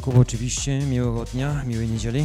Jakub oczywiście, miłego dnia, miłej niedzieli.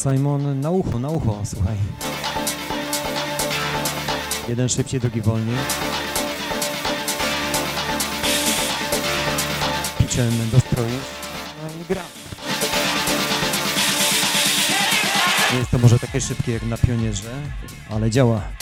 Simon na ucho, na ucho, słuchaj. Jeden szybciej, drugi wolniej. Pitchem do stroju. No i gra. Nie jest to może takie szybkie jak na pionierze, ale działa.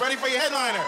Ready for your headliner?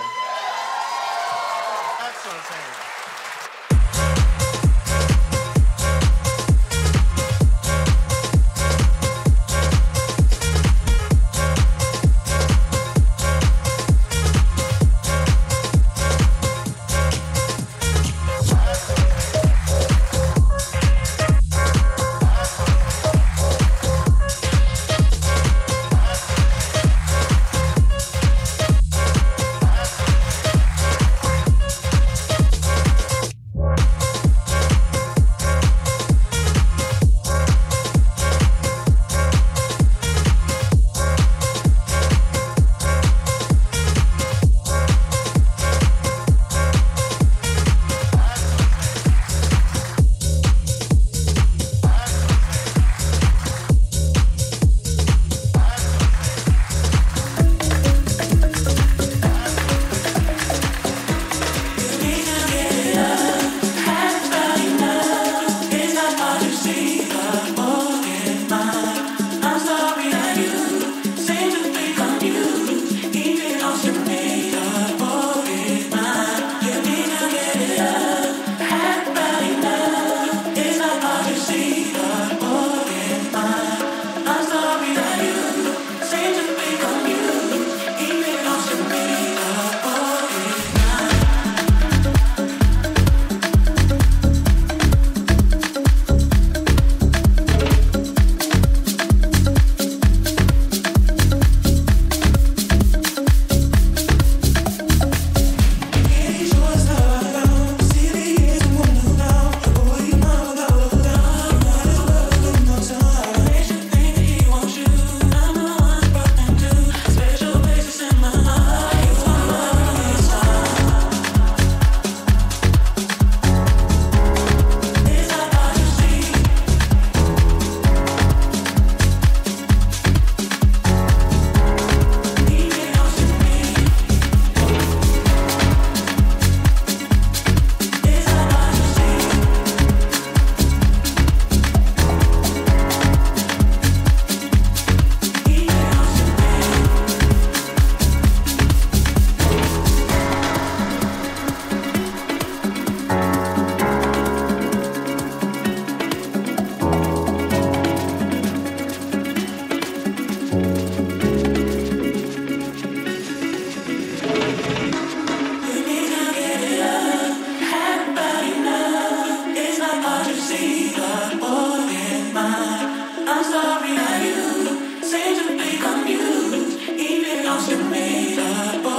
that.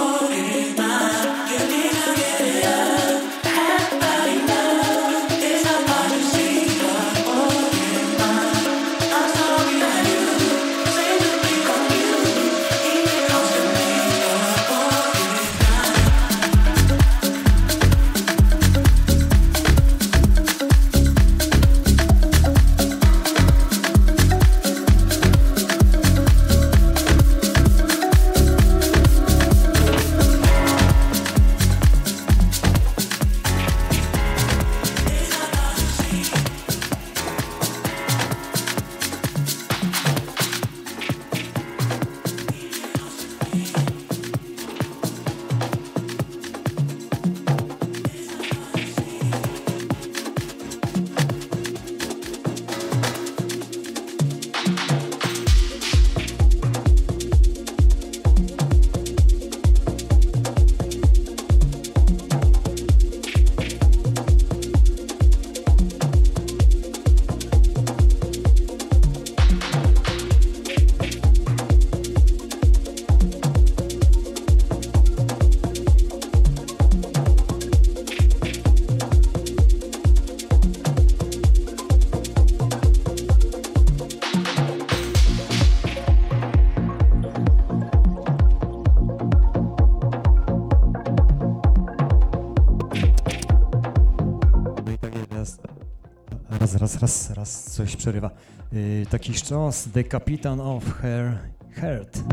Raz, raz, raz, coś przerywa. Yy, taki sztos, The Captain of Her Heart.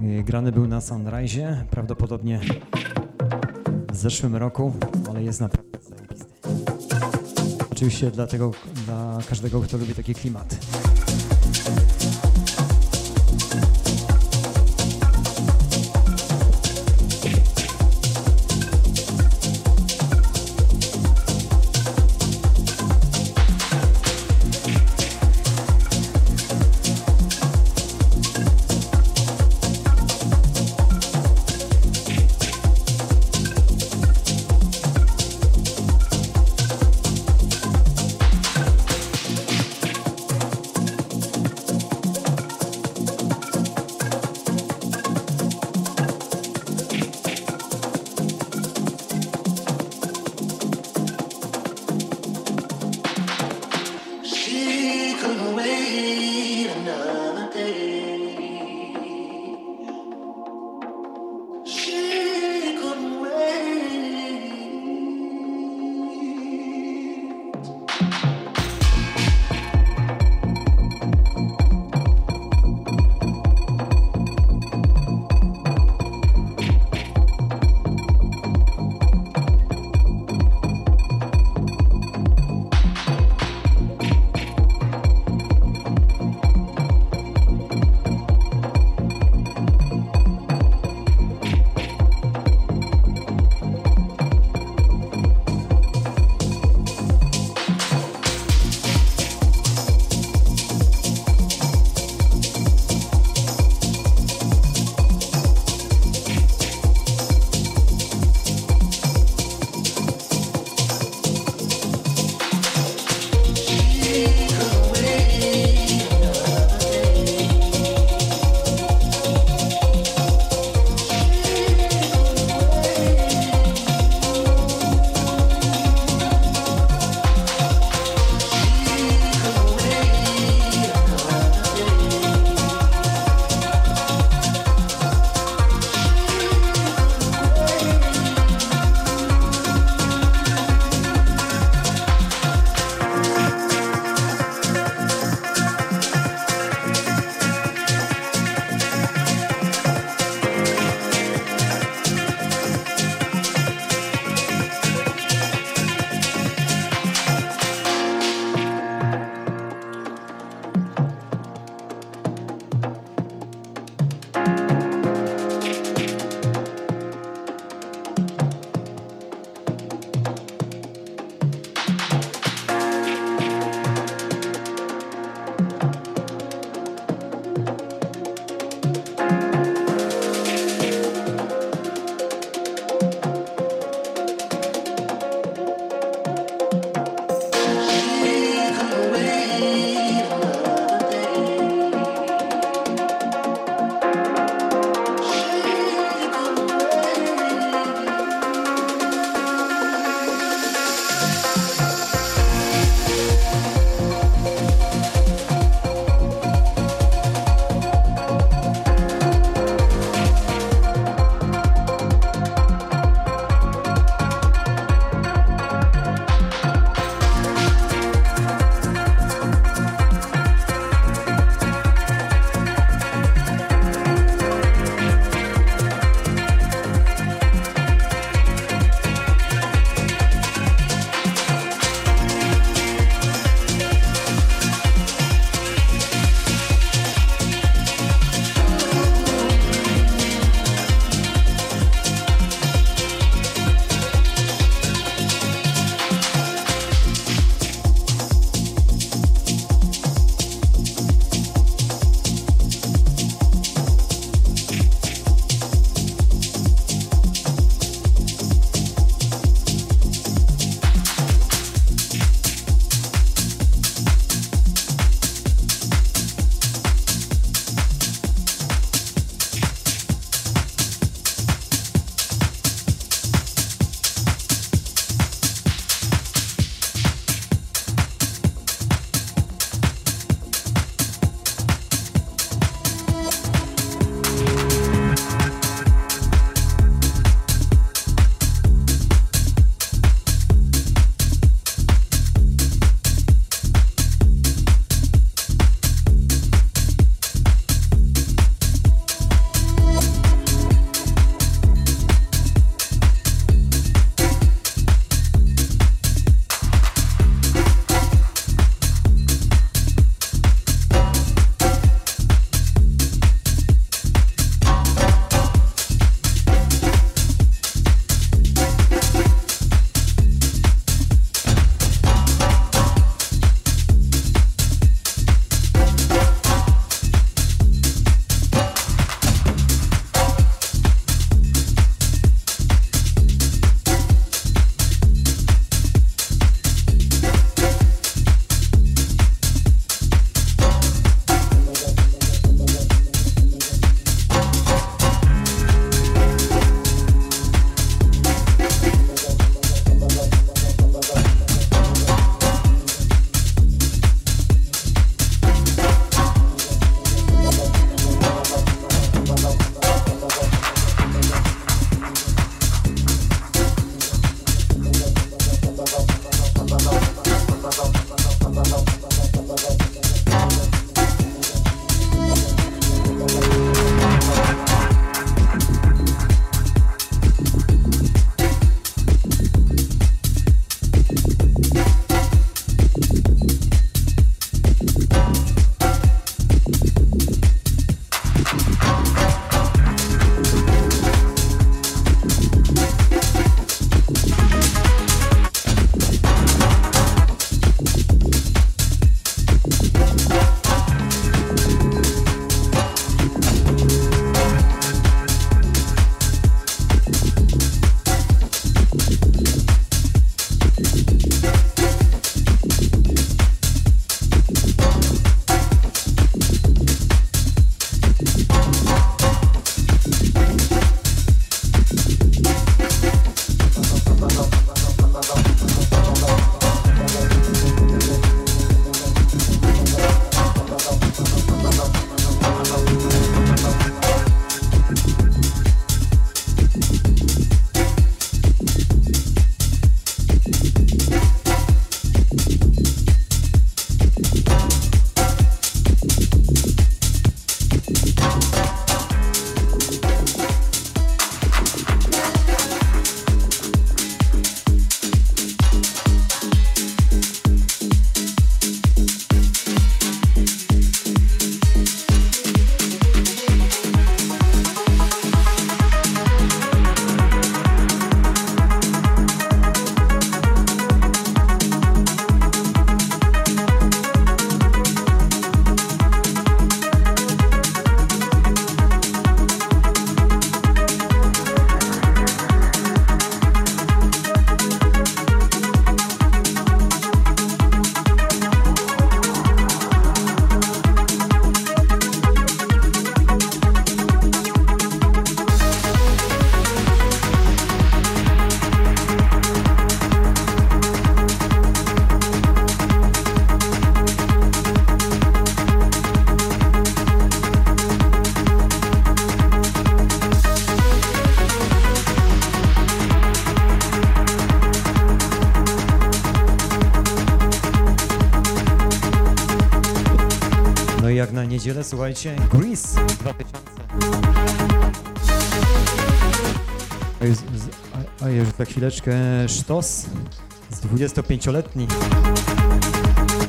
Yy, grany był na Sunrise, prawdopodobnie w zeszłym roku, ale jest naprawdę zajebisty. Oczywiście dlatego, dla każdego, kto lubi taki klimat. Niedzielę, słuchajcie, Grease 2000. A już, za chwileczkę sztos z 25-letni.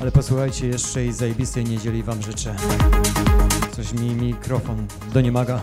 Ale posłuchajcie, jeszcze i zajebistej niedzieli wam życzę. Coś mi mikrofon doniemaga.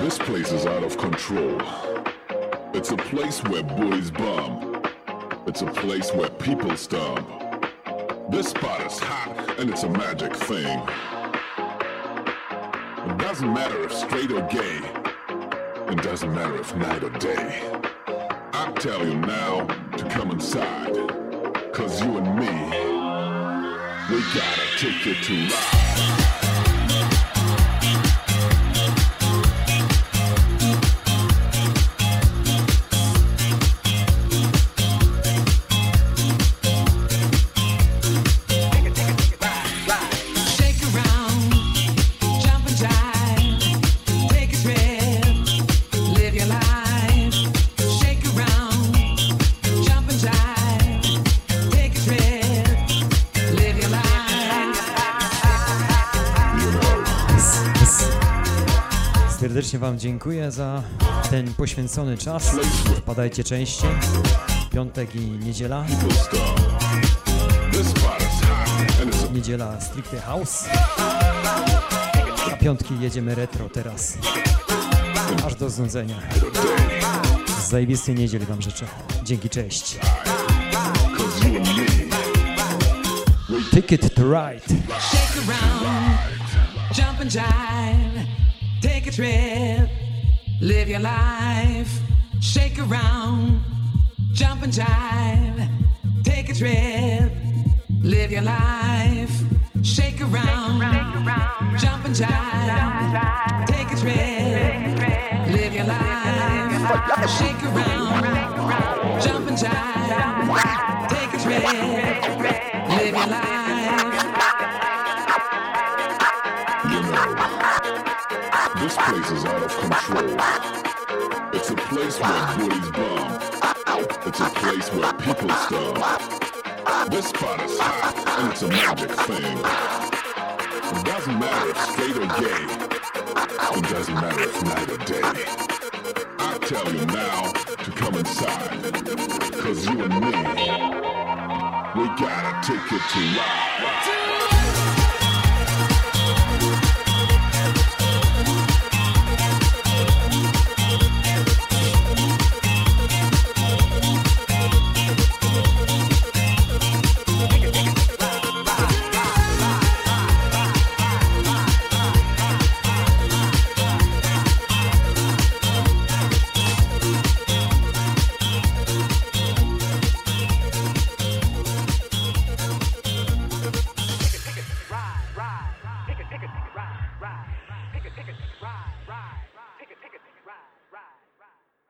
This place is out of control. It's a place where boys bum. It's a place where people stomp. This spot is hot and it's a magic thing. It doesn't matter if straight or gay. It doesn't matter if night or day. I tell you now to come inside. Cause you and me, we gotta take you to ride. Wam dziękuję za ten poświęcony czas. Wpadajcie częściej. Piątek i niedziela. Niedziela stricte house. A piątki jedziemy retro teraz. Aż do znudzenia. Zajebistej niedzieli Wam życzę. Dzięki, cześć. Ticket to ride. Shake around, jump and jive, take a trip, live your life. Shake around, jump and jive, take a trip, live your life. Shake around, jump and jive, take a trip, live your life, Shake around, jump and jive, take a trip, live your life. Is out of control. It's a place where booties bomb. It's a place where people stomp. This spot is hot, and it's a magic thing. It doesn't matter if straight or gay. It doesn't matter if night or day. I tell you now to come inside. Cause you and me, we gotta take it to ride.